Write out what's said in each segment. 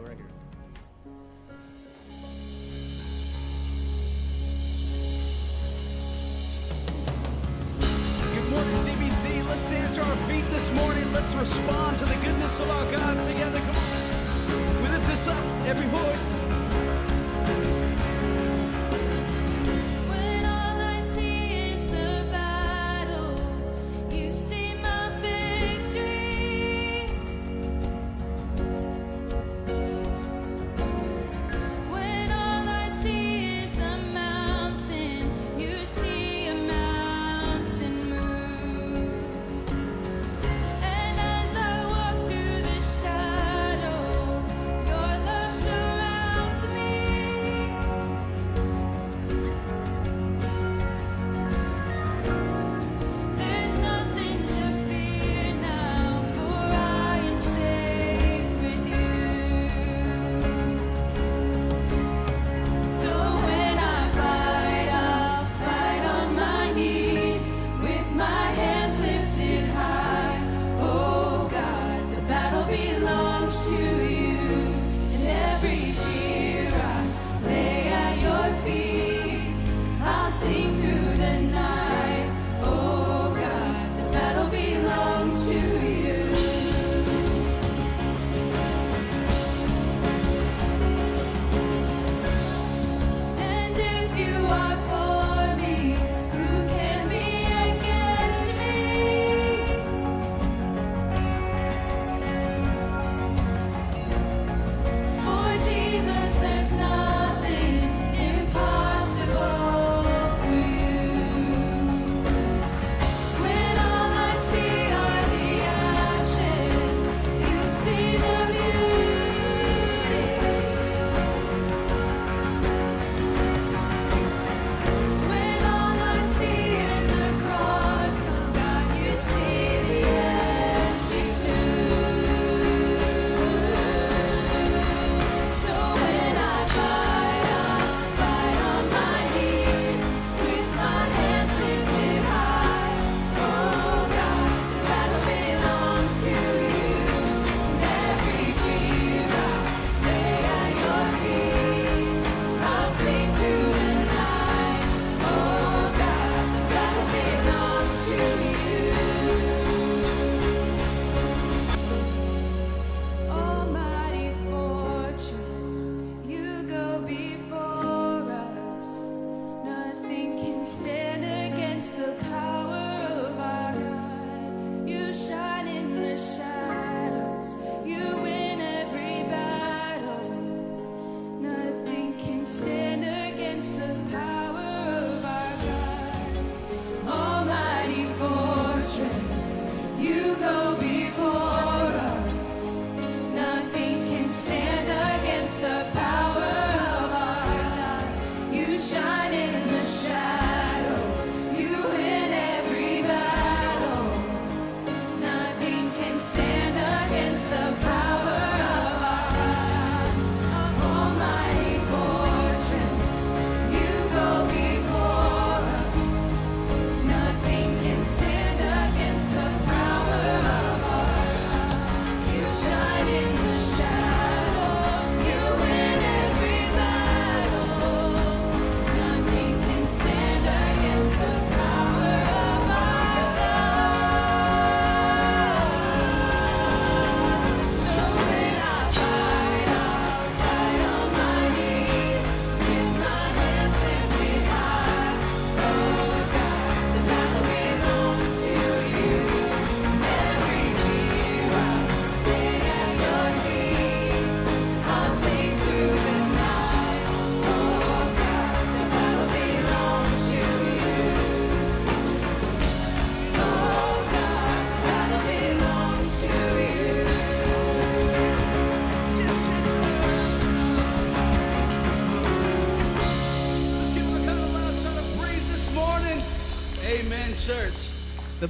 go right here. Good morning, CBC. Let's stand to our feet this morning. Let's respond to the goodness of our God together. Come on. We lift this up, everyone.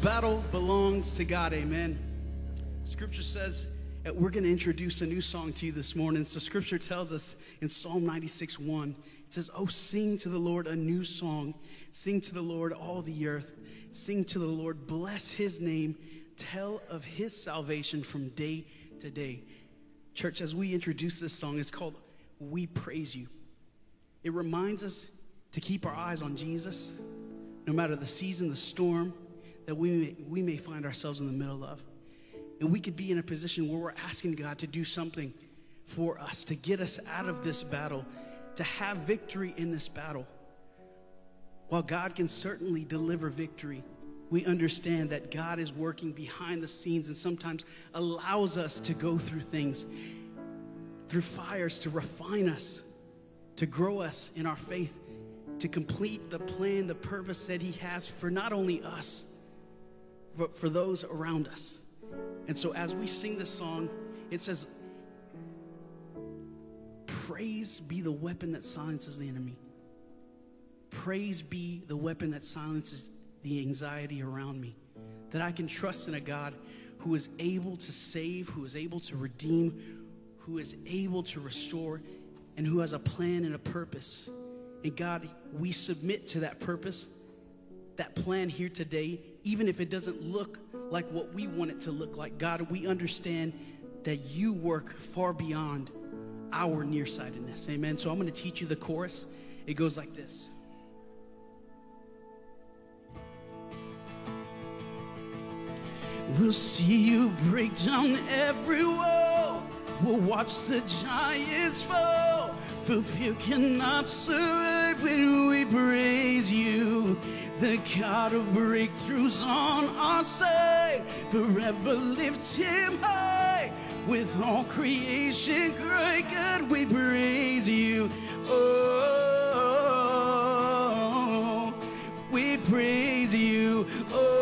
battle belongs to God. Amen. Scripture says, eh, we're going to introduce a new song to you this morning. So scripture tells us in Psalm 96 1, it says, Oh, sing to the Lord a new song. Sing to the Lord all the earth. Sing to the Lord, bless his name. Tell of his salvation from day to day. Church, as we introduce this song, it's called We Praise You. It reminds us to keep our eyes on Jesus, no matter the season, the storm, that we may, we may find ourselves in the middle of. And we could be in a position where we're asking God to do something for us, to get us out of this battle, to have victory in this battle. While God can certainly deliver victory, we understand that God is working behind the scenes and sometimes allows us to go through things, through fires to refine us, to grow us in our faith, to complete the plan, the purpose that He has for not only us, but for those around us. And so as we sing this song, it says, Praise be the weapon that silences the enemy. Praise be the weapon that silences the anxiety around me. That I can trust in a God who is able to save, who is able to redeem, who is able to restore, and who has a plan and a purpose. And God, we submit to that purpose, that plan here today, even if it doesn't look like what we want it to look like. God, we understand that you work far beyond our nearsightedness. Amen. So I'm going to teach you the chorus. It goes like this. We'll see you break down every wall. We'll watch the giants fall. For fear cannot survive when we praise you. The God of breakthroughs on our side. Forever lift him high. With all creation great God, we praise you. Oh, we praise you. Oh,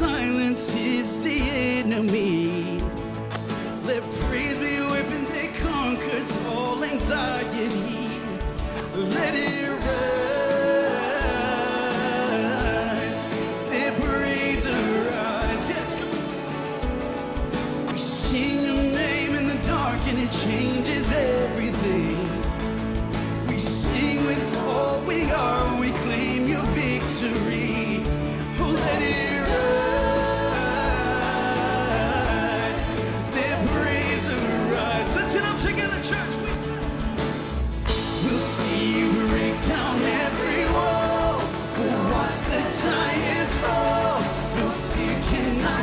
weapon is the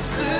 cannot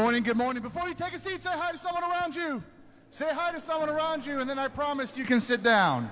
morning, good morning. Before you take a seat, say hi to someone around you. Say hi to someone around you, and then I promise you can sit down.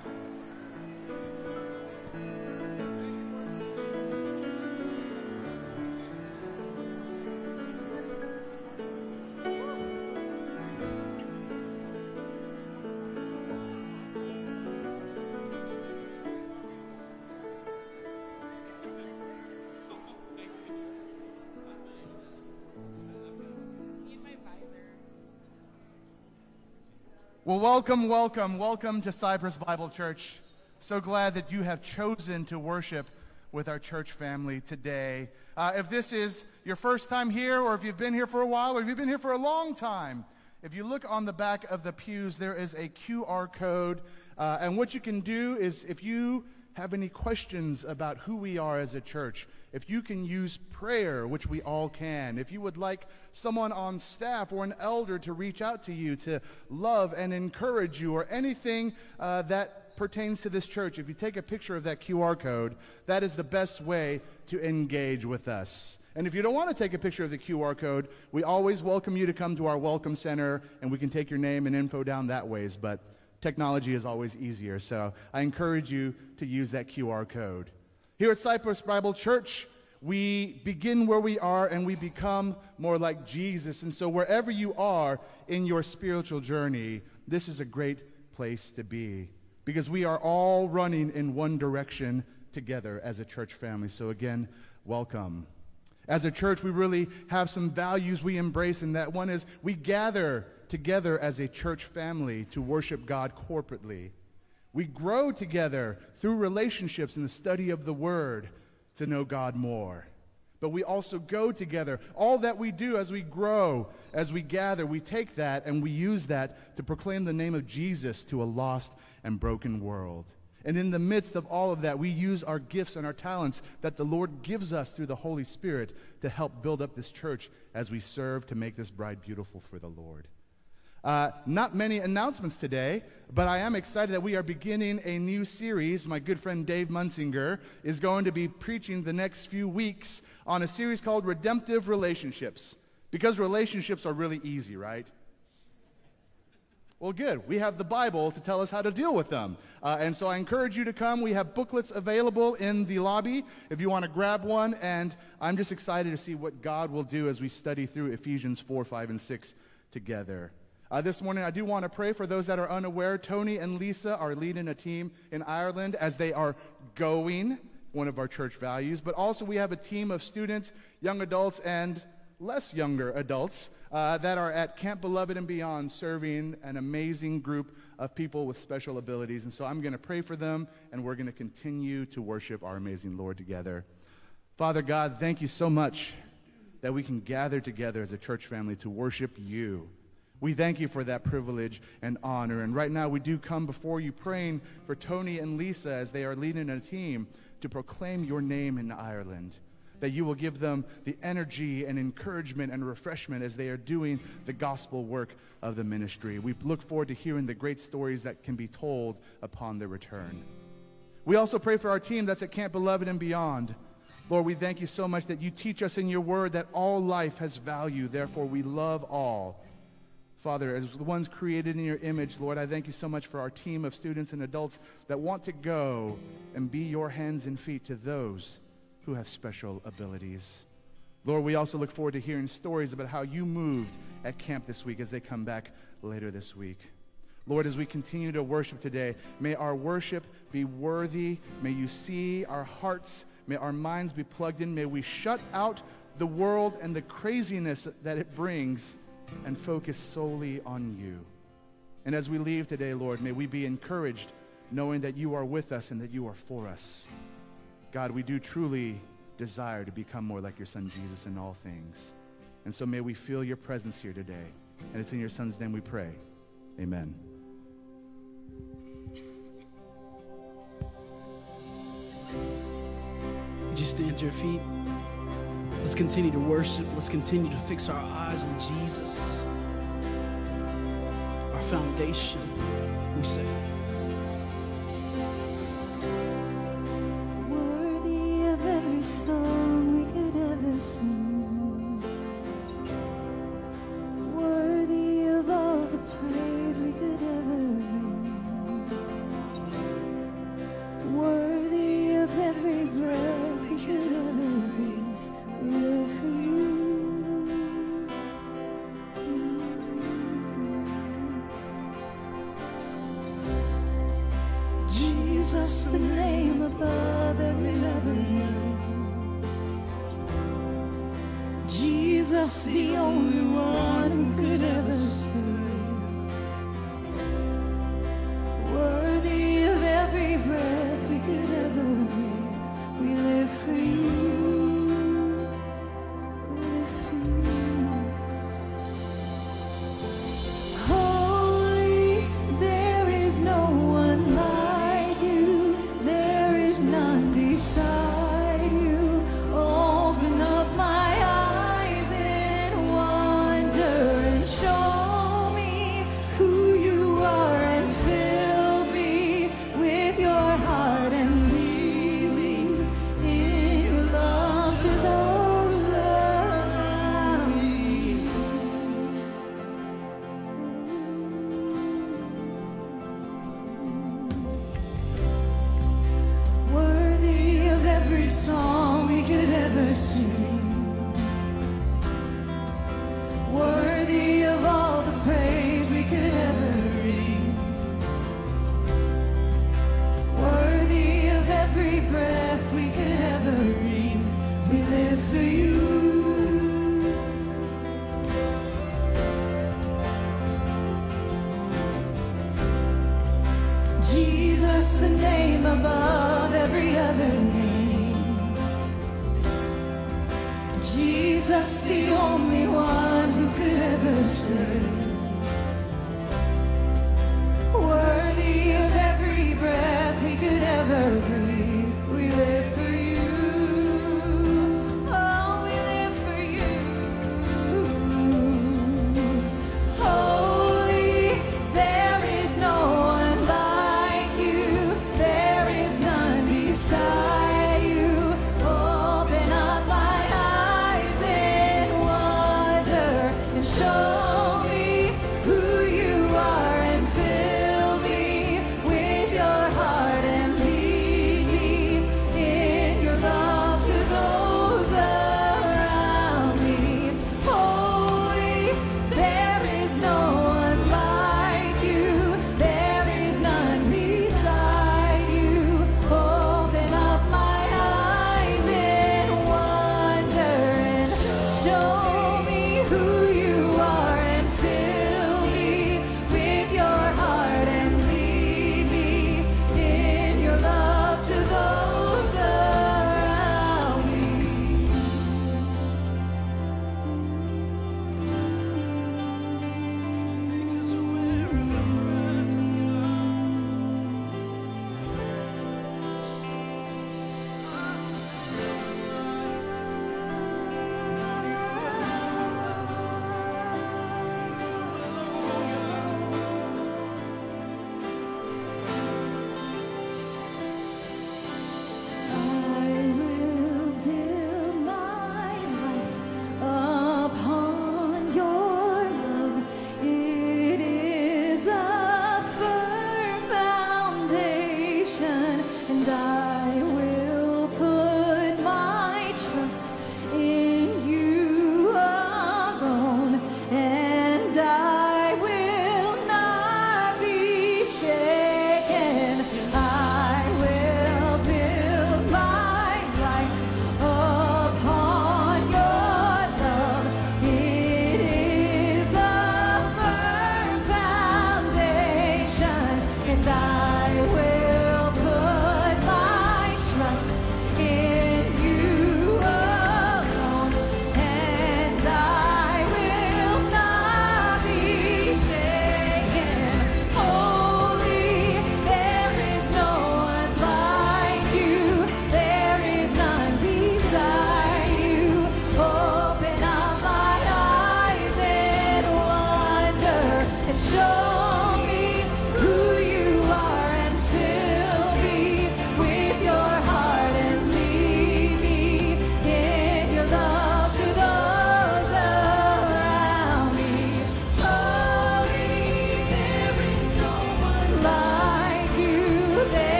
Welcome, welcome, welcome to Cypress Bible Church. So glad that you have chosen to worship with our church family today. Uh, if this is your first time here, or if you've been here for a while, or if you've been here for a long time, if you look on the back of the pews, there is a QR code. Uh, and what you can do is if you have any questions about who we are as a church, if you can use prayer, which we all can, if you would like someone on staff or an elder to reach out to you to love and encourage you, or anything uh, that pertains to this church, if you take a picture of that QR code, that is the best way to engage with us. And if you don't want to take a picture of the QR code, we always welcome you to come to our Welcome Center and we can take your name and info down that ways. But technology is always easier. So I encourage you to use that QR code. Here at Cypress Bible Church, we begin where we are and we become more like Jesus. And so wherever you are in your spiritual journey, this is a great place to be because we are all running in one direction together as a church family. So again, welcome. As a church, we really have some values we embrace, and that one is we gather together as a church family to worship God corporately. We grow together through relationships and the study of the Word to know God more. But we also go together. All that we do as we grow, as we gather, we take that and we use that to proclaim the name of Jesus to a lost and broken world. And in the midst of all of that, we use our gifts and our talents that the Lord gives us through the Holy Spirit to help build up this church as we serve to make this bride beautiful for the Lord. Uh, not many announcements today, but I am excited that we are beginning a new series. My good friend Dave Munsinger is going to be preaching the next few weeks on a series called Redemptive Relationships. Because relationships are really easy, right? Well, good. We have the Bible to tell us how to deal with them. Uh, and so I encourage you to come. We have booklets available in the lobby if you want to grab one. And I'm just excited to see what God will do as we study through Ephesians 4, 5, and 6 together. Uh, this morning, I do want to pray for those that are unaware. Tony and Lisa are leading a team in Ireland as they are going, one of our church values. But also, we have a team of students, young adults, and less younger adults uh, that are at Camp Beloved and Beyond serving an amazing group of people with special abilities. And so I'm going to pray for them, and we're going to continue to worship our amazing Lord together. Father God, thank you so much that we can gather together as a church family to worship you. We thank you for that privilege and honor. And right now, we do come before you praying for Tony and Lisa as they are leading a team to proclaim your name in Ireland. That you will give them the energy and encouragement and refreshment as they are doing the gospel work of the ministry. We look forward to hearing the great stories that can be told upon their return. We also pray for our team that's at Camp Beloved and beyond. Lord, we thank you so much that you teach us in your word that all life has value. Therefore, we love all. Father, as the ones created in your image, Lord, I thank you so much for our team of students and adults that want to go and be your hands and feet to those who have special abilities. Lord, we also look forward to hearing stories about how you moved at camp this week as they come back later this week. Lord, as we continue to worship today, may our worship be worthy. May you see our hearts. May our minds be plugged in. May we shut out the world and the craziness that it brings and focus solely on you. And as we leave today, Lord, may we be encouraged knowing that you are with us and that you are for us. God, we do truly desire to become more like your son Jesus in all things. And so may we feel your presence here today. And it's in your son's name we pray. Amen. Would you stand to your feet? Let's continue to worship. Let's continue to fix our eyes on Jesus, our foundation, we say. Worthy of every song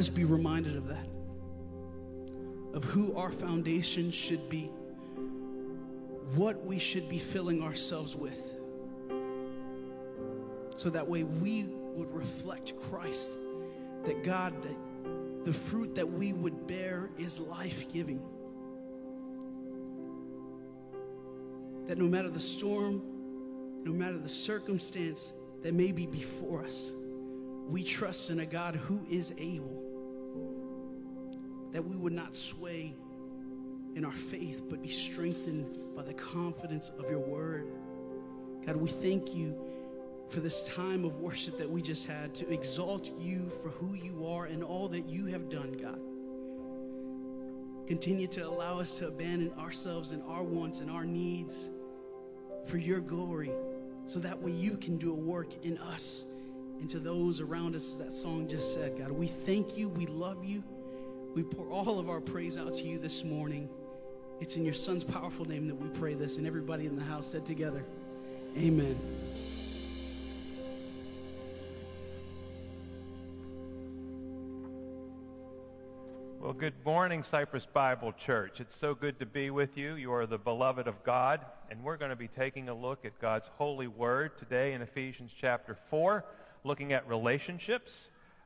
us be reminded of that, of who our foundation should be, what we should be filling ourselves with, so that way we would reflect Christ. That God, that the fruit that we would bear is life giving. That no matter the storm, no matter the circumstance that may be before us, we trust in a God who is able. That we would not sway in our faith, but be strengthened by the confidence of your word. God, we thank you for this time of worship that we just had to exalt you for who you are and all that you have done, God. Continue to allow us to abandon ourselves and our wants and our needs for your glory so that way you can do a work in us and to those around us, as that song just said. God, we thank you. We love you. We pour all of our praise out to you this morning. It's in your son's powerful name that we pray this. And everybody in the house said together, Amen. Well, good morning, Cypress Bible Church. It's so good to be with you. You are the beloved of God, and we're going to be taking a look at God's holy word today in Ephesians chapter 4, looking at relationships.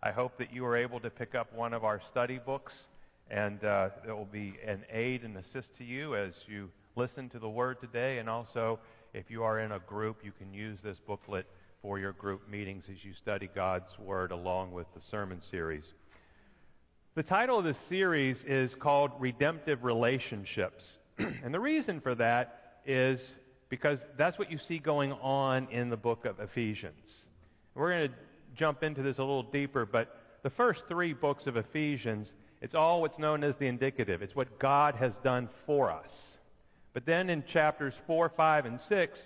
I hope that you are able to pick up one of our study books, and uh, it will be an aid and assist to you as you listen to the word today. And also, if you are in a group, you can use this booklet for your group meetings as you study God's word along with the sermon series. The title of this series is called Redemptive Relationships. and the reason for that is because that's what you see going on in the book of Ephesians. We're going to jump into this a little deeper, but the first three books of Ephesians, it's all what's known as the indicative. It's what God has done for us. But then in chapters 4, 5, and 6,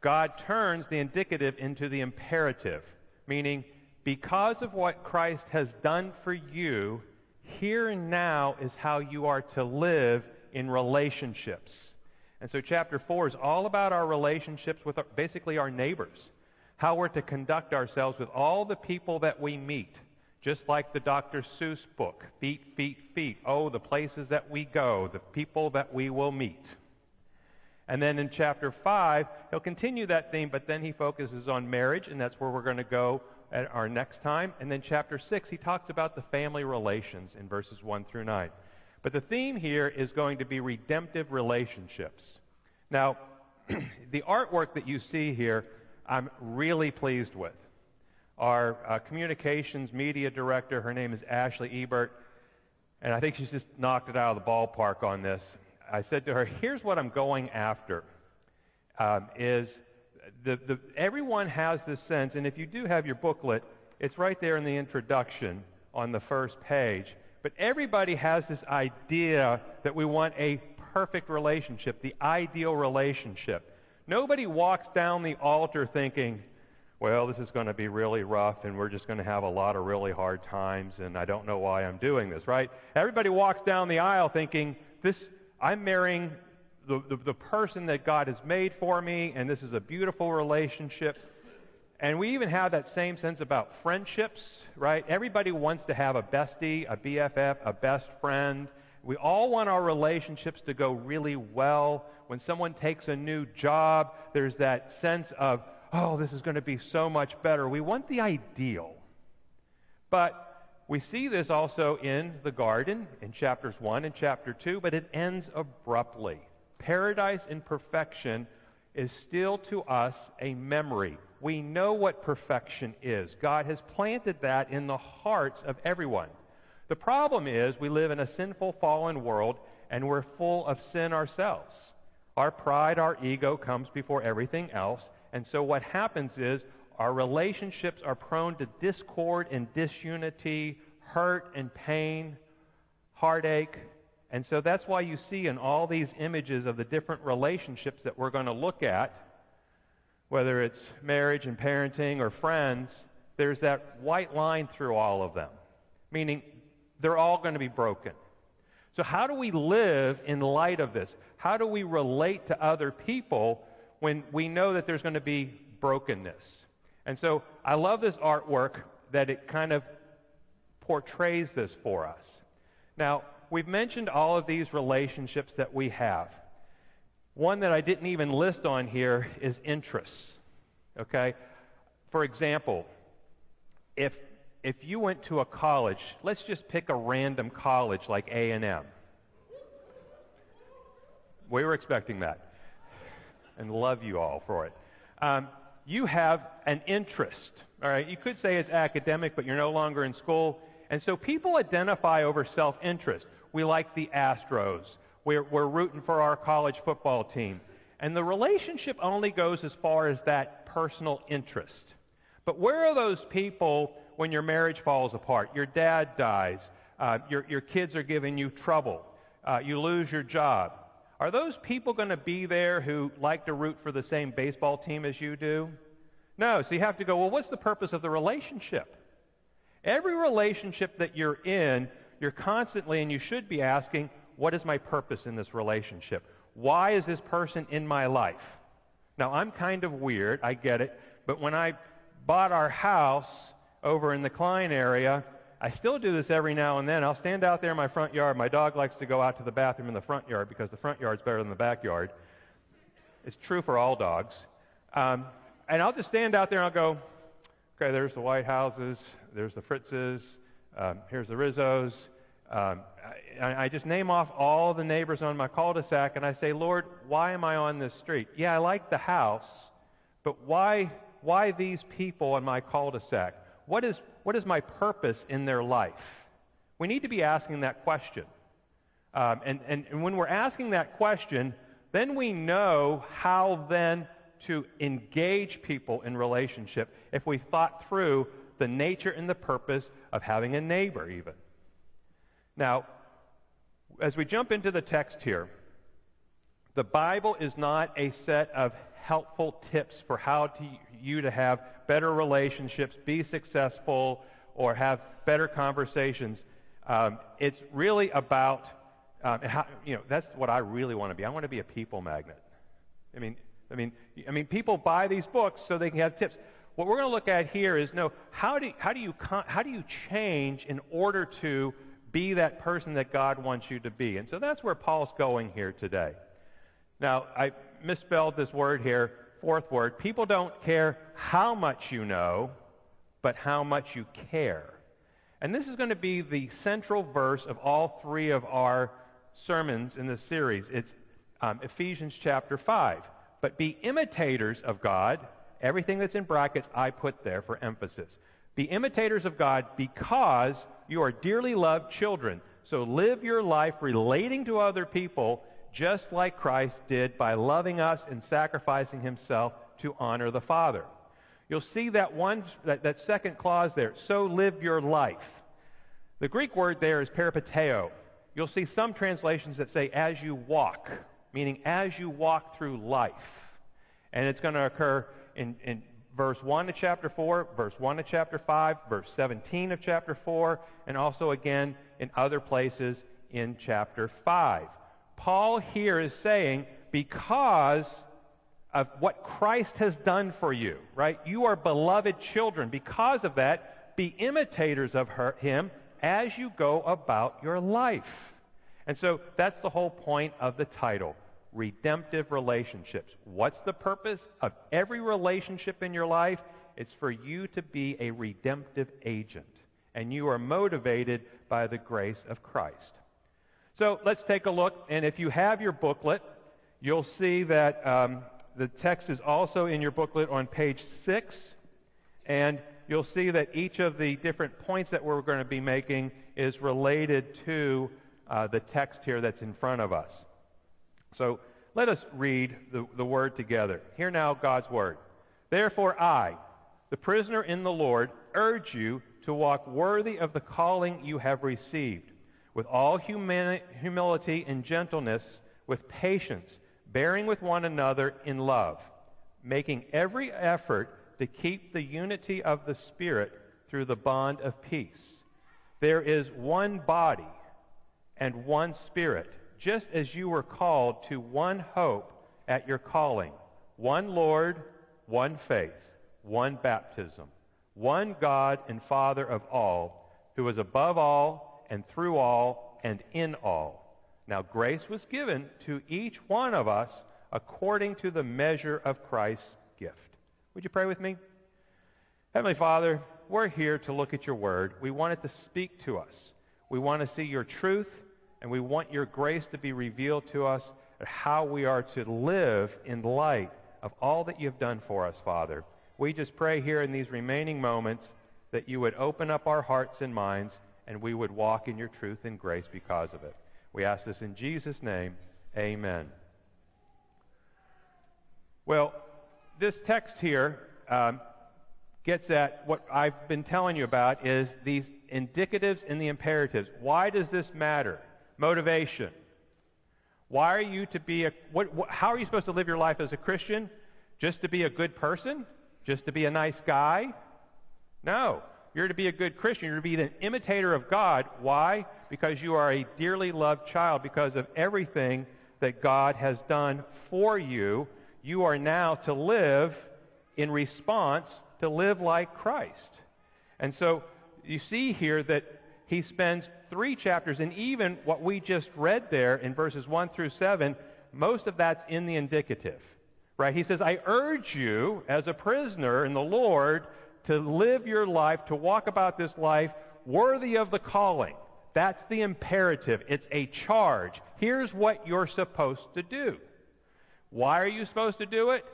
God turns the indicative into the imperative, meaning because of what Christ has done for you, here and now is how you are to live in relationships. And so, chapter 4 is all about our relationships with our, basically our neighbors, how we're to conduct ourselves with all the people that we meet. Just like the Dr. Seuss book, Feet, Feet, Feet. Oh, the places that we go, the people that we will meet. And then in chapter 5, he'll continue that theme, but then he focuses on marriage, and that's where we're going to go at our next time. And then chapter 6, he talks about the family relations in verses 1 through 9. But the theme here is going to be redemptive relationships. Now, the artwork that you see here, I'm really pleased with. Our uh, communications media director, her name is Ashley Ebert, and I think she's just knocked it out of the ballpark on this. I said to her, here's what I'm going after, um, is the, the, everyone has this sense, and if you do have your booklet, it's right there in the introduction on the first page. But everybody has this idea that we want a perfect relationship, the ideal relationship. Nobody walks down the altar thinking, well, this is going to be really rough and we're just going to have a lot of really hard times and I don't know why I'm doing this, right? Everybody walks down the aisle thinking, this, I'm marrying the, the, the person that God has made for me, and this is a beautiful relationship. And we even have that same sense about friendships, right? Everybody wants to have a bestie, a BFF, a best friend. We all want our relationships to go really well. When someone takes a new job, there's that sense of, oh, this is going to be so much better. We want the ideal. But we see this also in the garden in chapters 1 and chapter 2, but it ends abruptly paradise in perfection is still to us a memory. We know what perfection is. God has planted that in the hearts of everyone. The problem is we live in a sinful, fallen world, and we're full of sin ourselves. Our pride, our ego comes before everything else. And so what happens is our relationships are prone to discord and disunity, hurt and pain, heartache, and so that's why you see in all these images of the different relationships that we're going to look at, whether it's marriage and parenting or friends, there's that white line through all of them, meaning they're all going to be broken. So, how do we live in light of this? How do we relate to other people when we know that there's going to be brokenness? And so, I love this artwork that it kind of portrays this for us. Now, we've mentioned all of these relationships that we have. One that I didn't even list on here is interests. Okay? For example, if if you went to a college, let's just pick a random college like A&M. We were expecting that. And love you all for it. Um, you have an interest. All right, you could say it's academic, but you're no longer in school. And so people identify over self interest. We like the Astros. We're, we're rooting for our college football team. And the relationship only goes as far as that personal interest. But where are those people when your marriage falls apart? Your dad dies. Uh, your, your kids are giving you trouble. Uh, you lose your job. Are those people going to be there who like to root for the same baseball team as you do? No. So you have to go, well, what's the purpose of the relationship? Every relationship that you're in, you're constantly, and you should be asking, what is my purpose in this relationship? Why is this person in my life? Now, I'm kind of weird, I get it, but when I bought our house over in the Klein area, I still do this every now and then. I'll stand out there in my front yard. My dog likes to go out to the bathroom in the front yard because the front yard's better than the backyard. It's true for all dogs. Um, and I'll just stand out there and I'll go, okay, there's the White Houses, there's the Fritzes, um, here's the Rizzos. Um, I, I just name off all the neighbors on my cul-de-sac and I say, Lord, why am I on this street? Yeah, I like the house, but why, why these people on my cul-de-sac? What is, what is my purpose in their life? We need to be asking that question. Um, and, and, and when we're asking that question, then we know how then to engage people in relationship if we thought through the nature and the purpose of having a neighbor even. Now, as we jump into the text here, the Bible is not a set of helpful tips for how to, you to have better relationships, be successful, or have better conversations. Um, it's really about, um, how, you know, that's what I really want to be. I want to be a people magnet. I mean, I mean, I mean, people buy these books so they can have tips. What we're going to look at here is, no, how do, how do you, how do you change in order to be that person that God wants you to be? And so that's where Paul's going here today. Now, I misspelled this word here, fourth word. People don't care how much you know, but how much you care. And this is going to be the central verse of all three of our sermons in this series. It's um, Ephesians chapter 5. But be imitators of God. Everything that's in brackets, I put there for emphasis. Be imitators of God because you are dearly loved children. So live your life relating to other people just like Christ did by loving us and sacrificing himself to honor the Father. You'll see that one that, that second clause there, so live your life. The Greek word there is peripateo. You'll see some translations that say as you walk, meaning as you walk through life. And it's going to occur in, in verse 1 of chapter 4, verse 1 of chapter 5, verse 17 of chapter 4, and also again in other places in chapter 5. Paul here is saying, because of what Christ has done for you, right? You are beloved children. Because of that, be imitators of her, him as you go about your life. And so that's the whole point of the title redemptive relationships. What's the purpose of every relationship in your life? It's for you to be a redemptive agent. And you are motivated by the grace of Christ. So let's take a look. And if you have your booklet, you'll see that um, the text is also in your booklet on page 6. And you'll see that each of the different points that we're going to be making is related to uh, the text here that's in front of us. So let us read the, the word together. Hear now God's word. Therefore, I, the prisoner in the Lord, urge you to walk worthy of the calling you have received with all humani- humility and gentleness, with patience, bearing with one another in love, making every effort to keep the unity of the Spirit through the bond of peace. There is one body and one Spirit, just as you were called to one hope at your calling, one Lord, one faith, one baptism, one God and Father of all who is above all and through all and in all. Now grace was given to each one of us according to the measure of Christ's gift. Would you pray with me? Heavenly Father, we're here to look at your word. We want it to speak to us. We want to see your truth, and we want your grace to be revealed to us how we are to live in light of all that you've done for us, Father. We just pray here in these remaining moments that you would open up our hearts and minds and we would walk in your truth and grace because of it. We ask this in Jesus' name. Amen. Well, this text here um, gets at what I've been telling you about is these indicatives and the imperatives. Why does this matter? Motivation. Why are you to be a, what, what, how are you supposed to live your life as a Christian? Just to be a good person? Just to be a nice guy? No. You're to be a good Christian. You're to be an imitator of God. Why? Because you are a dearly loved child because of everything that God has done for you. You are now to live in response to live like Christ. And so you see here that he spends three chapters, and even what we just read there in verses 1 through 7, most of that's in the indicative. Right? He says, I urge you as a prisoner in the Lord to live your life, to walk about this life worthy of the calling. That's the imperative. It's a charge. Here's what you're supposed to do. Why are you supposed to do it?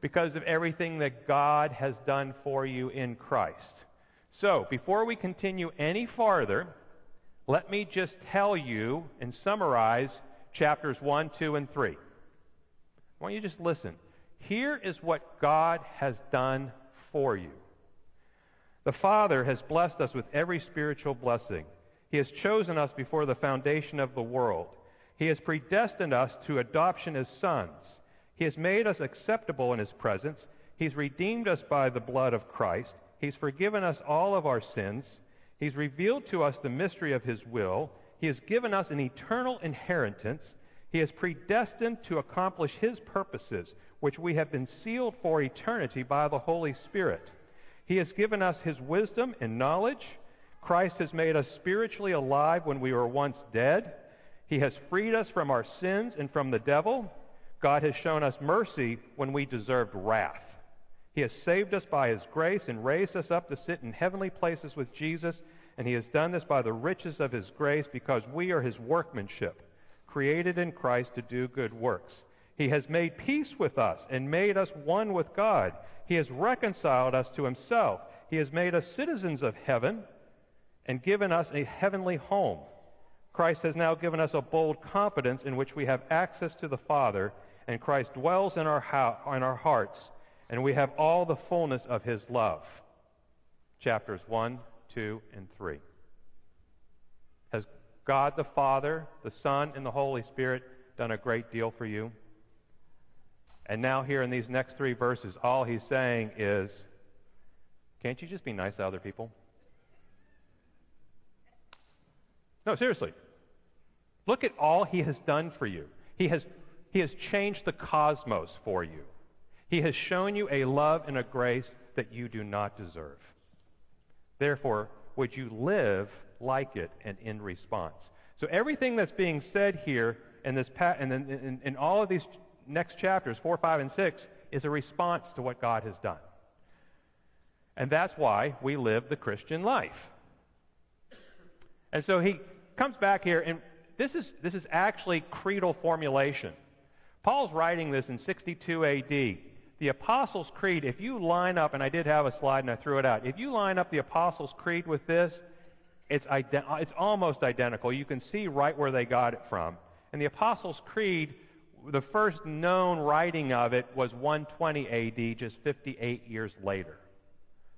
Because of everything that God has done for you in Christ. So, before we continue any farther, let me just tell you and summarize chapters 1, 2, and 3. I want you just listen. Here is what God has done for you. The Father has blessed us with every spiritual blessing. He has chosen us before the foundation of the world. He has predestined us to adoption as sons. He has made us acceptable in His presence. He's redeemed us by the blood of Christ. He's forgiven us all of our sins. He's revealed to us the mystery of His will. He has given us an eternal inheritance. He has predestined to accomplish His purposes, which we have been sealed for eternity by the Holy Spirit. He has given us his wisdom and knowledge. Christ has made us spiritually alive when we were once dead. He has freed us from our sins and from the devil. God has shown us mercy when we deserved wrath. He has saved us by his grace and raised us up to sit in heavenly places with Jesus, and he has done this by the riches of his grace because we are his workmanship, created in Christ to do good works. He has made peace with us and made us one with God. He has reconciled us to himself. He has made us citizens of heaven and given us a heavenly home. Christ has now given us a bold confidence in which we have access to the Father, and Christ dwells in our, ho- in our hearts, and we have all the fullness of his love. Chapters 1, 2, and 3. Has God the Father, the Son, and the Holy Spirit done a great deal for you? And now, here in these next three verses, all he's saying is, can't you just be nice to other people? No, seriously. Look at all he has done for you. He has, he has changed the cosmos for you. He has shown you a love and a grace that you do not deserve. Therefore, would you live like it and in response? So everything that's being said here in, this pa- in, in, in all of these next chapters, 4, 5, and 6, is a response to what God has done. And that's why we live the Christian life. And so he comes back here, and this is, this is actually creedal formulation. Paul's writing this in 62 AD. The Apostles' Creed, if you line up, and I did have a slide and I threw it out, if you line up the Apostles' Creed with this, it's, ident- it's almost identical. You can see right where they got it from. And the Apostles' Creed the first known writing of it was 120 AD, just 58 years later.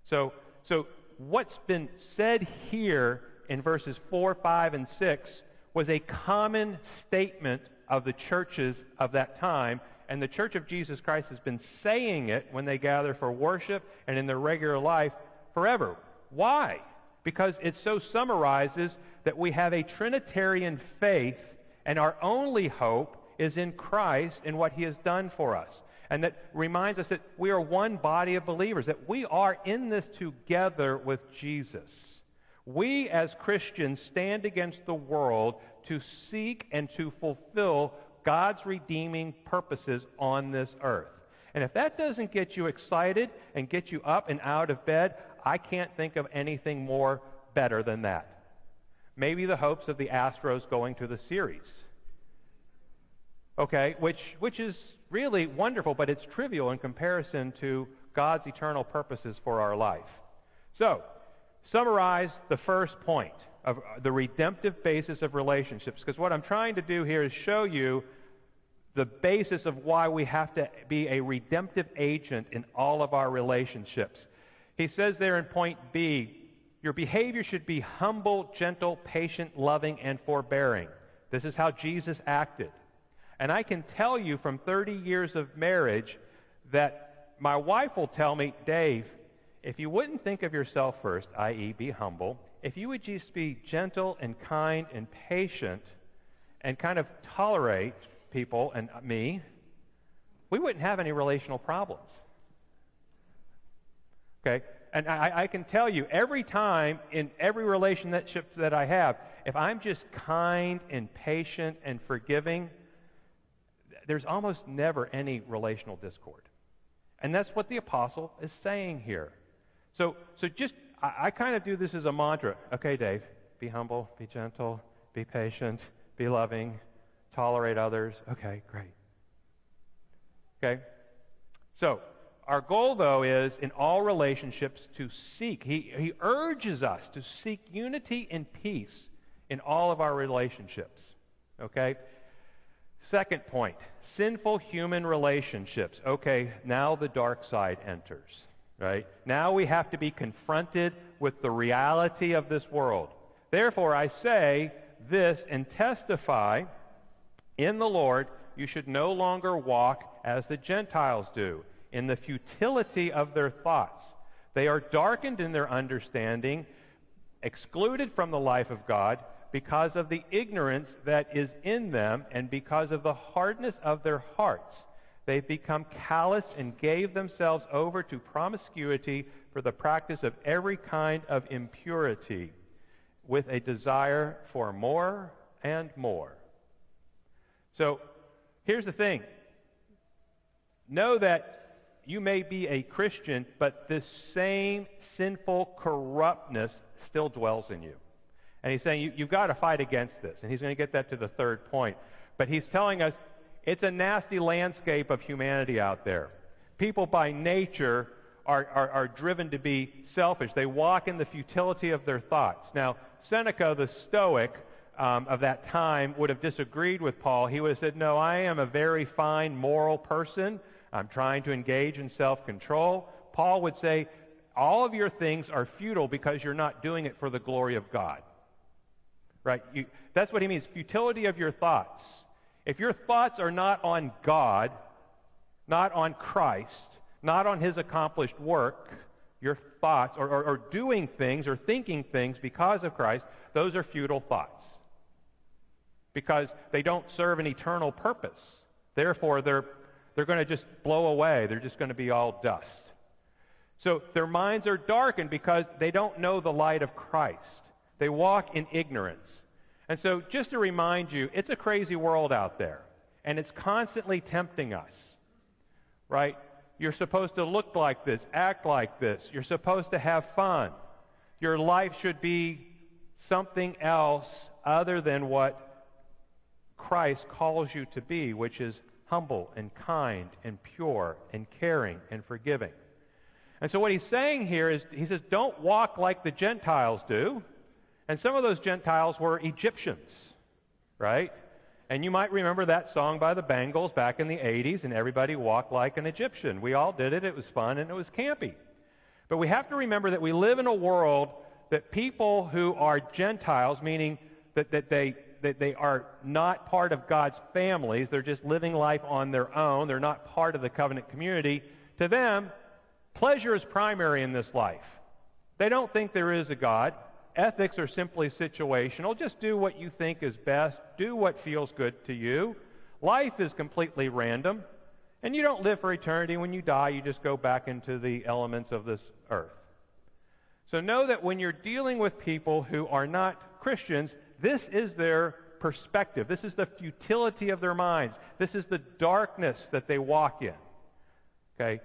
So, so what's been said here in verses 4, 5, and 6 was a common statement of the churches of that time, and the Church of Jesus Christ has been saying it when they gather for worship and in their regular life forever. Why? Because it so summarizes that we have a Trinitarian faith, and our only hope is in Christ and what he has done for us. And that reminds us that we are one body of believers, that we are in this together with Jesus. We as Christians stand against the world to seek and to fulfill God's redeeming purposes on this earth. And if that doesn't get you excited and get you up and out of bed, I can't think of anything more better than that. Maybe the hopes of the Astros going to the series. Okay, which, which is really wonderful, but it's trivial in comparison to God's eternal purposes for our life. So, summarize the first point of uh, the redemptive basis of relationships, because what I'm trying to do here is show you the basis of why we have to be a redemptive agent in all of our relationships. He says there in point B, your behavior should be humble, gentle, patient, loving, and forbearing. This is how Jesus acted. And I can tell you from 30 years of marriage that my wife will tell me, Dave, if you wouldn't think of yourself first, i.e., be humble, if you would just be gentle and kind and patient and kind of tolerate people and me, we wouldn't have any relational problems. Okay? And I, I, can tell you, every time in every relationship that I have, if I'm just kind and patient and forgiving, there's almost never any relational discord. And that's what the apostle is saying here. So, so just, I, I kind of do this as a mantra. Okay, Dave, be humble, be gentle, be patient, be loving, tolerate others. Okay, great. Okay? So, our goal, though, is in all relationships to seek. He, he urges us to seek unity and peace in all of our relationships. Okay? Second point sinful human relationships. Okay, now the dark side enters, right? Now we have to be confronted with the reality of this world. Therefore, I say this and testify in the Lord, you should no longer walk as the Gentiles do, in the futility of their thoughts. They are darkened in their understanding, excluded from the life of God because of the ignorance that is in them and because of the hardness of their hearts. They've become callous and gave themselves over to promiscuity for the practice of every kind of impurity, with a desire for more and more. So here's the thing know that you may be a Christian, but this same sinful corruptness still dwells in you. And he's saying you, you've got to fight against this. And he's going to get that to the third point. But he's telling us it's a nasty landscape of humanity out there. People by nature are, are, are, driven to be selfish. They walk in the futility of their thoughts. Now, Seneca, the Stoic um, of that time, would have disagreed with Paul. He would have said, No, I am a very fine moral person. I'm trying to engage in self control. Paul would say, All of your things are futile because you're not doing it for the glory of God. Right? You, that's what he means futility of your thoughts. If your thoughts are not on God, not on Christ, not on his accomplished work, your thoughts, or, or, or doing things or thinking things because of Christ, those are futile thoughts. Because they don't serve an eternal purpose. Therefore, they're, they're going to just blow away. They're just going to be all dust. So their minds are darkened because they don't know the light of Christ. They walk in ignorance. And so, just to remind you, it's a crazy world out there, and it's constantly tempting us, right? You're supposed to look like this, act like this. You're supposed to have fun. Your life should be something else other than what Christ calls you to be, which is humble and kind and pure and caring and forgiving. And so, what he's saying here is, he says, don't walk like the Gentiles do. And some of those Gentiles were Egyptians, right? And you might remember that song by the Bangles back in the 80s, and everybody walked like an Egyptian. We all did it. It was fun and it was campy. But we have to remember that we live in a world that people who are Gentiles, meaning that, that, they, that they are not part of God's families, they're just living life on their own, they're not part of the covenant community, to them, pleasure is primary in this life. They don't think there is a God. Ethics are simply situational. Just do what you think is best. Do what feels good to you. Life is completely random. And you don't live for eternity. When you die, you just go back into the elements of this earth. So know that when you're dealing with people who are not Christians, this is their perspective. This is the futility of their minds. This is the darkness that they walk in. Okay?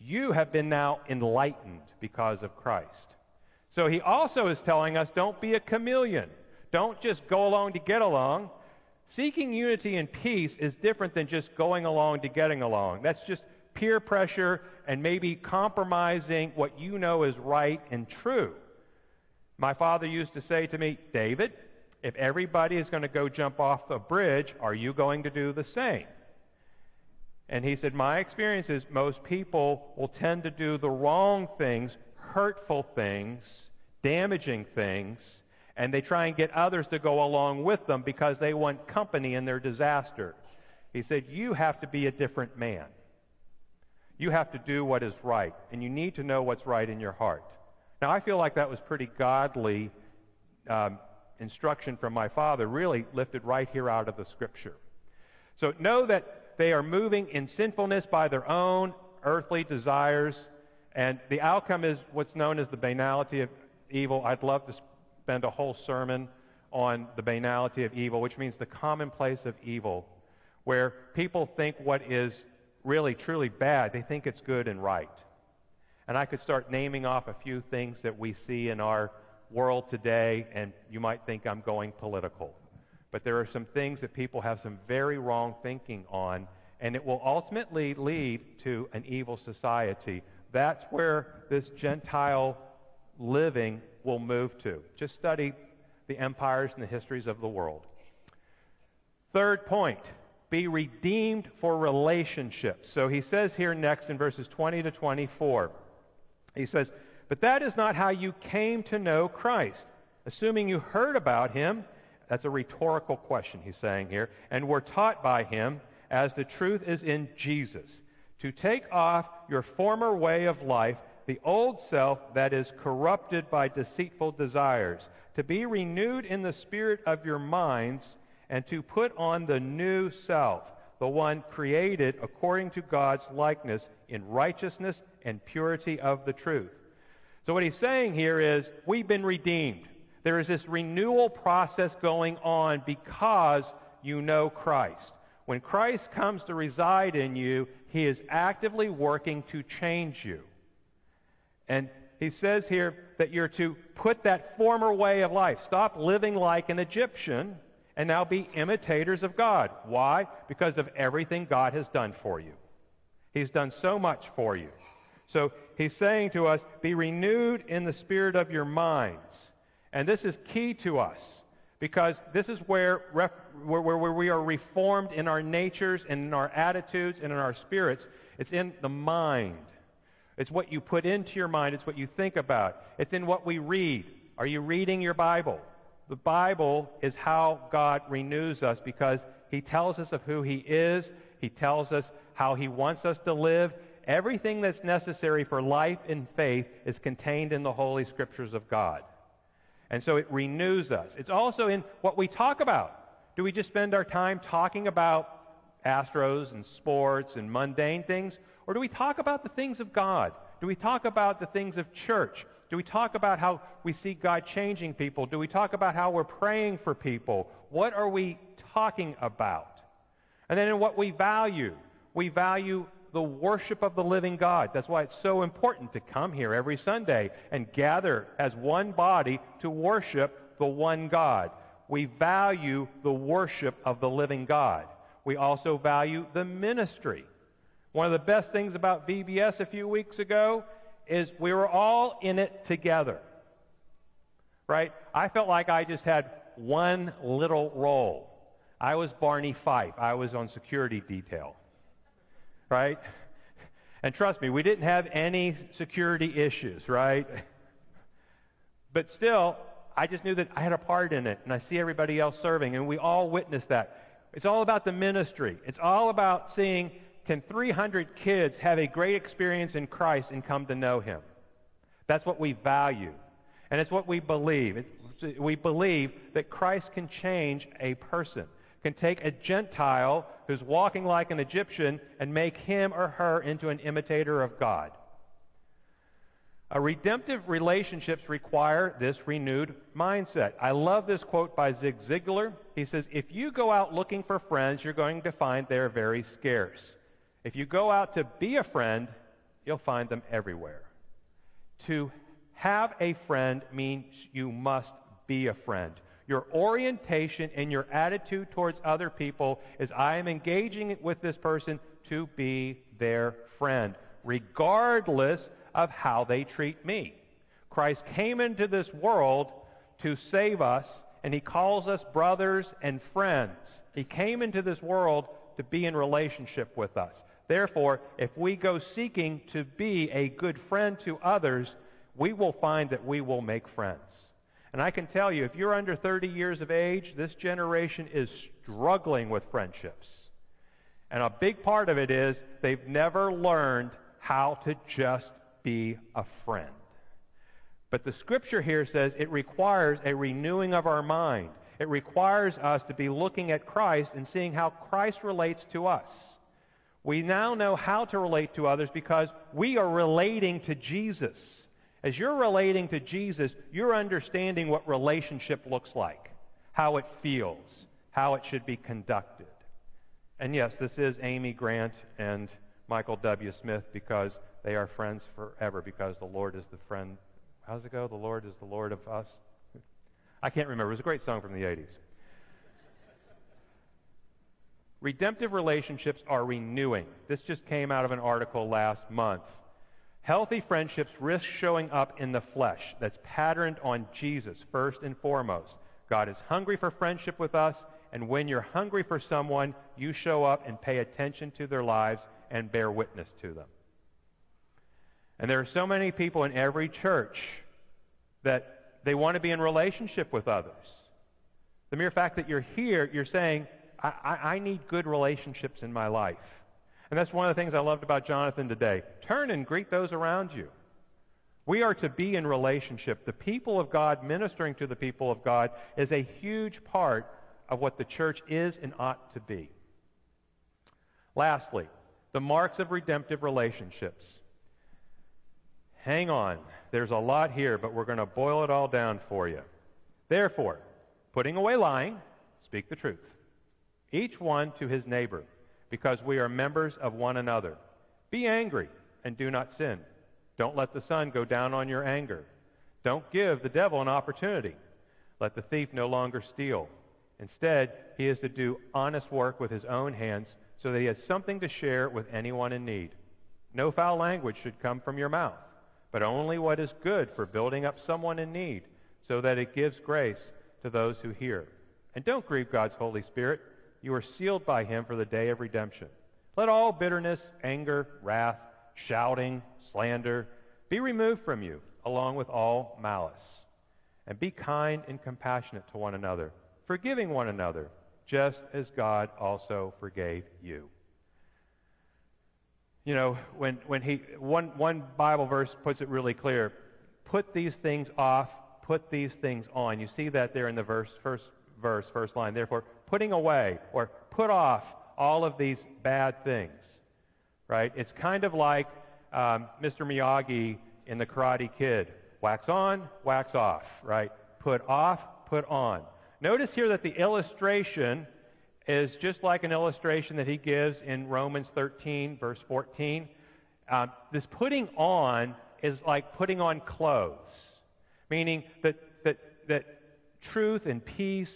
You have been now enlightened because of Christ. So he also is telling us don't be a chameleon. Don't just go along to get along. Seeking unity and peace is different than just going along to getting along. That's just peer pressure and maybe compromising what you know is right and true. My father used to say to me, David, if everybody is going to go jump off a bridge, are you going to do the same? And he said, My experience is most people will tend to do the wrong things, hurtful things, damaging things, and they try and get others to go along with them because they want company in their disaster. He said, You have to be a different man. You have to do what is right, and you need to know what's right in your heart. Now, I feel like that was pretty godly um, instruction from my father, really lifted right here out of the scripture. So know that they are moving in sinfulness by their own earthly desires, and the outcome is what's known as the banality of evil. I'd love to spend a whole sermon on the banality of evil, which means the commonplace of evil, where people think what is really truly bad, they think it's good and right. And I could start naming off a few things that we see in our world today, and you might think I'm going political. But there are some things that people have some very wrong thinking on, and it will ultimately lead to an evil society. That's where this Gentile living will move to. Just study the empires and the histories of the world. Third point be redeemed for relationships. So he says here next in verses 20 to 24, he says, But that is not how you came to know Christ. Assuming you heard about him, that's a rhetorical question he's saying here, and were taught by him, as the truth is in Jesus, to take off your former way of life, the old self that is corrupted by deceitful desires, to be renewed in the spirit of your minds and to put on the new self, the one created according to God's likeness in righteousness and purity of the truth. So, what he's saying here is we've been redeemed. There is this renewal process going on because you know Christ. When Christ comes to reside in you, he is actively working to change you. And he says here that you're to put that former way of life. Stop living like an Egyptian and now be imitators of God. Why? Because of everything God has done for you. He's done so much for you. So he's saying to us, be renewed in the spirit of your minds. And this is key to us because this is where, ref, where, where, we are reformed in our natures and in our attitudes and in our spirits. It's in the mind. It's what you put into your mind. It's what you think about. It's in what we read. Are you reading your Bible? The Bible is how God renews us because He tells us of who He is. He tells us how He wants us to live. Everything that's necessary for life and faith is contained in the Holy Scriptures of God. And so it renews us. It's also in what we talk about. Do we just spend our time talking about Astros and sports and mundane things? Or do we talk about the things of God? Do we talk about the things of church? Do we talk about how we see God changing people? Do we talk about how we're praying for people? What are we talking about? And then in what we value, we value the worship of the living God. That's why it's so important to come here every Sunday and gather as one body to worship the one God. We value the worship of the living God. We also value the ministry. One of the best things about VBS a few weeks ago is we were all in it together. Right? I felt like I just had one little role. I was Barney Fife. I was on security detail. Right? And trust me, we didn't have any security issues, right? But still, I just knew that I had a part in it, and I see everybody else serving, and we all witnessed that. It's all about the ministry. It's all about seeing can 300 kids have a great experience in Christ and come to know Him? That's what we value. And it's what we believe. We believe that Christ can change a person, can take a Gentile who's walking like an Egyptian and make him or her into an imitator of God. A redemptive relationships require this renewed mindset. I love this quote by Zig Ziglar. He says, If you go out looking for friends, you're going to find they're very scarce. If you go out to be a friend, you'll find them everywhere. To have a friend means you must be a friend. Your orientation and your attitude towards other people is I am engaging with this person to be their friend, regardless of how they treat me. Christ came into this world to save us, and he calls us brothers and friends. He came into this world to be in relationship with us. Therefore, if we go seeking to be a good friend to others, we will find that we will make friends. And I can tell you, if you're under 30 years of age, this generation is struggling with friendships. And a big part of it is they've never learned how to just be a friend. But the scripture here says it requires a renewing of our mind. It requires us to be looking at Christ and seeing how Christ relates to us. We now know how to relate to others because we are relating to Jesus. As you're relating to Jesus, you're understanding what relationship looks like, how it feels, how it should be conducted. And yes, this is Amy Grant and Michael W. Smith because they are friends forever because the Lord is the friend. How's it go? The Lord is the Lord of us. I can't remember. It was a great song from the 80s. Redemptive relationships are renewing. This just came out of an article last month. Healthy friendships risk showing up in the flesh that's patterned on Jesus first and foremost. God is hungry for friendship with us, and when you're hungry for someone, you show up and pay attention to their lives and bear witness to them. And there are so many people in every church that they want to be in relationship with others. The mere fact that you're here, you're saying, I, I, I need good relationships in my life. And that's one of the things I loved about Jonathan today. Turn and greet those around you. We are to be in relationship. The people of God ministering to the people of God is a huge part of what the church is and ought to be. Lastly, the marks of redemptive relationships. Hang on. There's a lot here, but we're going to boil it all down for you. Therefore, putting away lying, speak the truth. Each one to his neighbor, because we are members of one another. Be angry and do not sin. Don't let the sun go down on your anger. Don't give the devil an opportunity. Let the thief no longer steal. Instead, he is to do honest work with his own hands so that he has something to share with anyone in need. No foul language should come from your mouth but only what is good for building up someone in need, so that it gives grace to those who hear. And don't grieve God's Holy Spirit. You are sealed by him for the day of redemption. Let all bitterness, anger, wrath, shouting, slander be removed from you, along with all malice. And be kind and compassionate to one another, forgiving one another, just as God also forgave you you know, when, when he, one, one Bible verse puts it really clear put these things off, put these things on. You see that there in the verse, first verse, first line. Therefore, putting away or put off all of these bad things, right? It's kind of like um, Mr. Miyagi in The Karate Kid wax on, wax off, right? Put off, put on. Notice here that the illustration is just like an illustration that he gives in Romans 13, verse 14. Um, this putting on is like putting on clothes, meaning that, that, that truth and peace,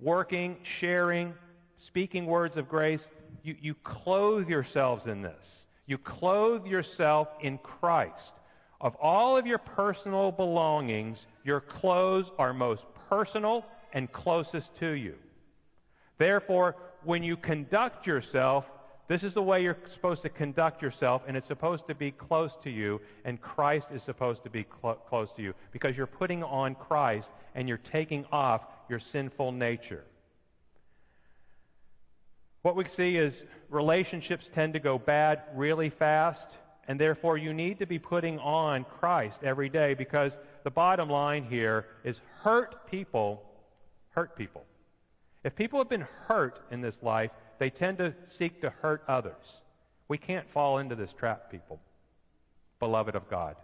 working, sharing, speaking words of grace, you, you clothe yourselves in this. You clothe yourself in Christ. Of all of your personal belongings, your clothes are most personal and closest to you. Therefore, when you conduct yourself, this is the way you're supposed to conduct yourself, and it's supposed to be close to you, and Christ is supposed to be cl- close to you because you're putting on Christ and you're taking off your sinful nature. What we see is relationships tend to go bad really fast, and therefore you need to be putting on Christ every day because the bottom line here is hurt people hurt people. If people have been hurt in this life, they tend to seek to hurt others. We can't fall into this trap, people, beloved of God.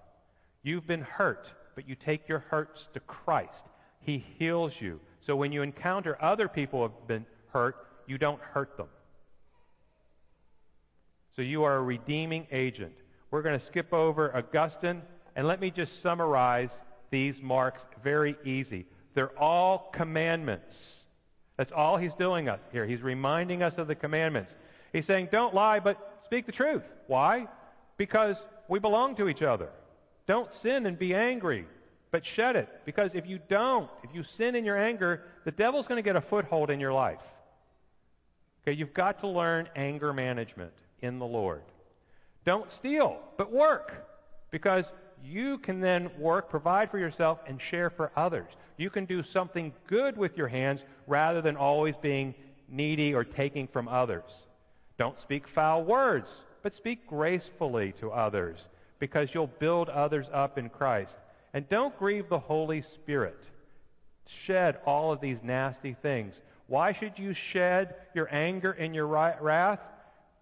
You've been hurt, but you take your hurts to Christ. He heals you. So when you encounter other people who have been hurt, you don't hurt them. So you are a redeeming agent. We're going to skip over Augustine, and let me just summarize these marks very easy. They're all commandments. That's all he's doing us here. He's reminding us of the commandments. He's saying, don't lie, but speak the truth. Why? Because we belong to each other. Don't sin and be angry, but shed it. Because if you don't, if you sin in your anger, the devil's going to get a foothold in your life. Okay, you've got to learn anger management in the Lord. Don't steal, but work. Because you can then work, provide for yourself, and share for others. You can do something good with your hands rather than always being needy or taking from others. Don't speak foul words, but speak gracefully to others because you'll build others up in Christ. And don't grieve the Holy Spirit. Shed all of these nasty things. Why should you shed your anger and your wrath?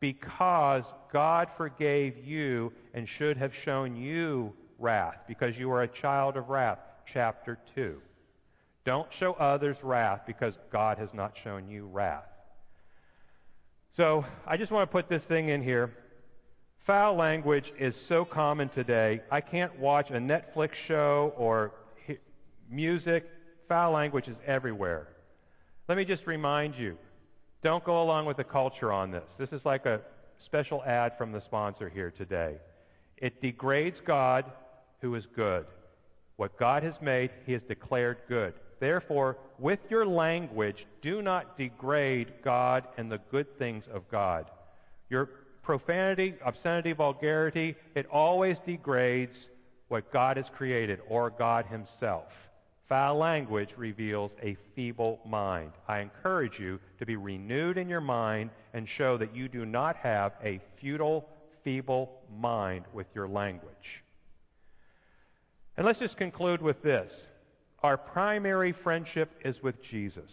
Because God forgave you and should have shown you wrath because you are a child of wrath. Chapter 2. Don't show others wrath because God has not shown you wrath. So I just want to put this thing in here. Foul language is so common today. I can't watch a Netflix show or music. Foul language is everywhere. Let me just remind you don't go along with the culture on this. This is like a special ad from the sponsor here today. It degrades God, who is good. What God has made, he has declared good. Therefore, with your language, do not degrade God and the good things of God. Your profanity, obscenity, vulgarity, it always degrades what God has created or God himself. Foul language reveals a feeble mind. I encourage you to be renewed in your mind and show that you do not have a futile, feeble mind with your language. And let's just conclude with this. Our primary friendship is with Jesus.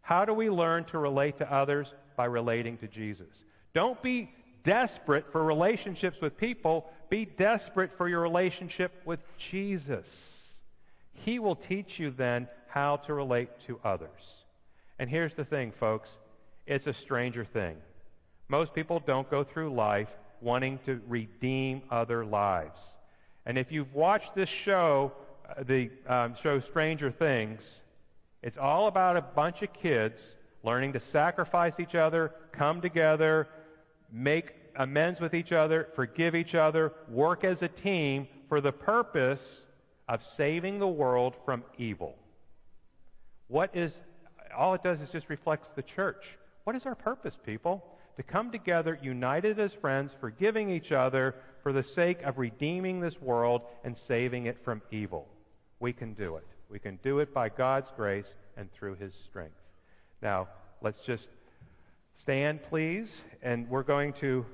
How do we learn to relate to others? By relating to Jesus. Don't be desperate for relationships with people. Be desperate for your relationship with Jesus. He will teach you then how to relate to others. And here's the thing, folks it's a stranger thing. Most people don't go through life wanting to redeem other lives. And if you've watched this show, uh, the um, show Stranger Things, it's all about a bunch of kids learning to sacrifice each other, come together, make amends with each other, forgive each other, work as a team for the purpose of saving the world from evil. What is, all it does is just reflects the church. What is our purpose, people? To come together united as friends, forgiving each other for the sake of redeeming this world and saving it from evil. We can do it. We can do it by God's grace and through his strength. Now, let's just stand, please, and we're going to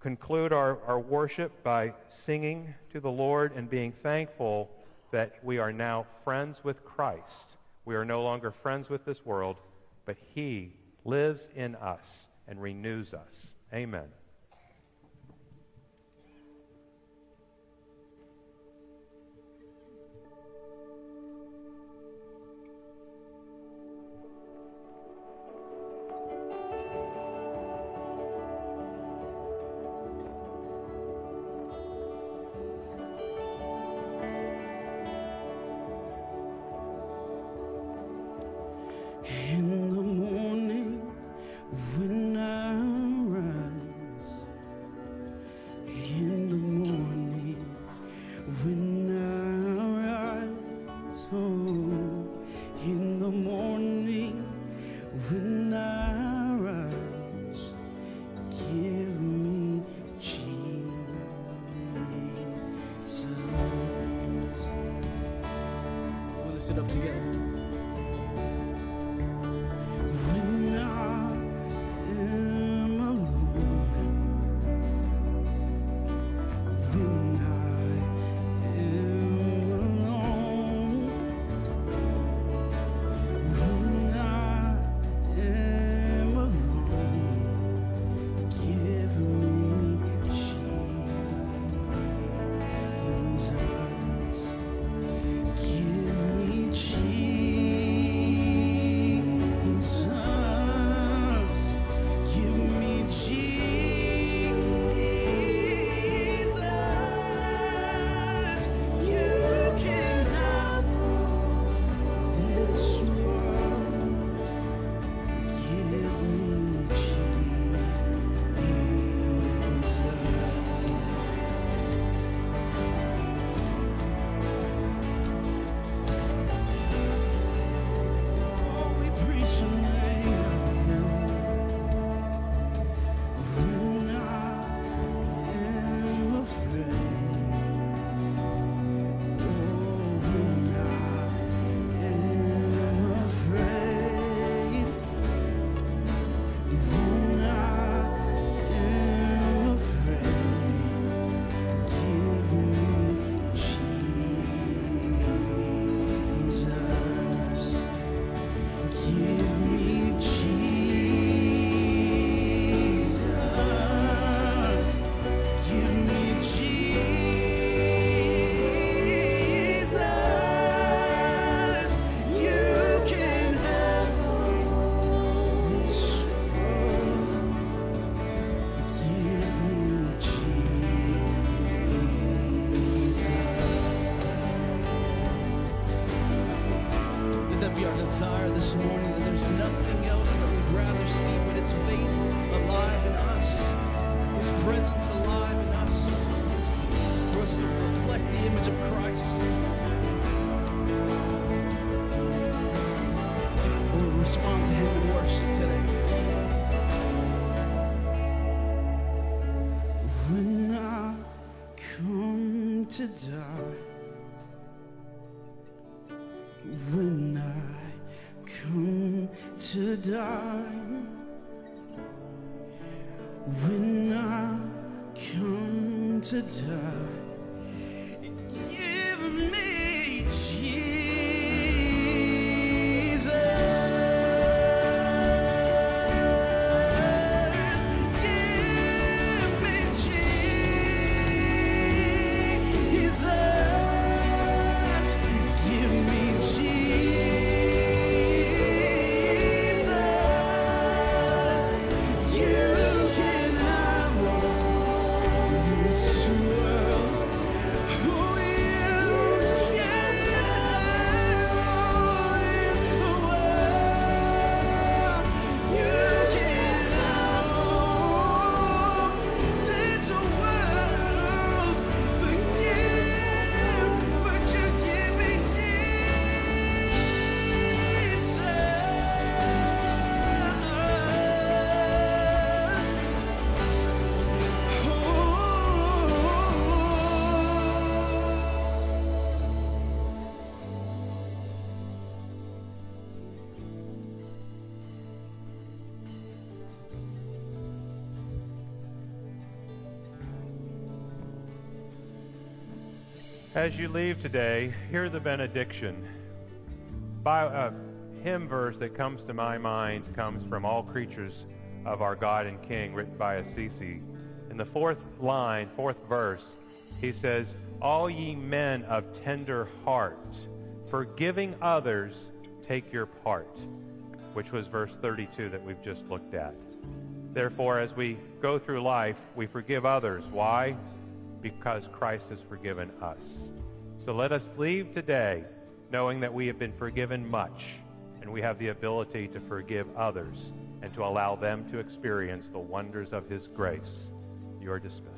conclude our, our worship by singing to the Lord and being thankful that we are now friends with Christ. We are no longer friends with this world, but He lives in us and renews us. Amen. When I come to die, As you leave today, hear the benediction. By a hymn verse that comes to my mind comes from All Creatures of Our God and King, written by Assisi. In the fourth line, fourth verse, he says, All ye men of tender heart, forgiving others, take your part, which was verse 32 that we've just looked at. Therefore, as we go through life, we forgive others. Why? Because Christ has forgiven us. So let us leave today knowing that we have been forgiven much and we have the ability to forgive others and to allow them to experience the wonders of His grace. You are dismissed.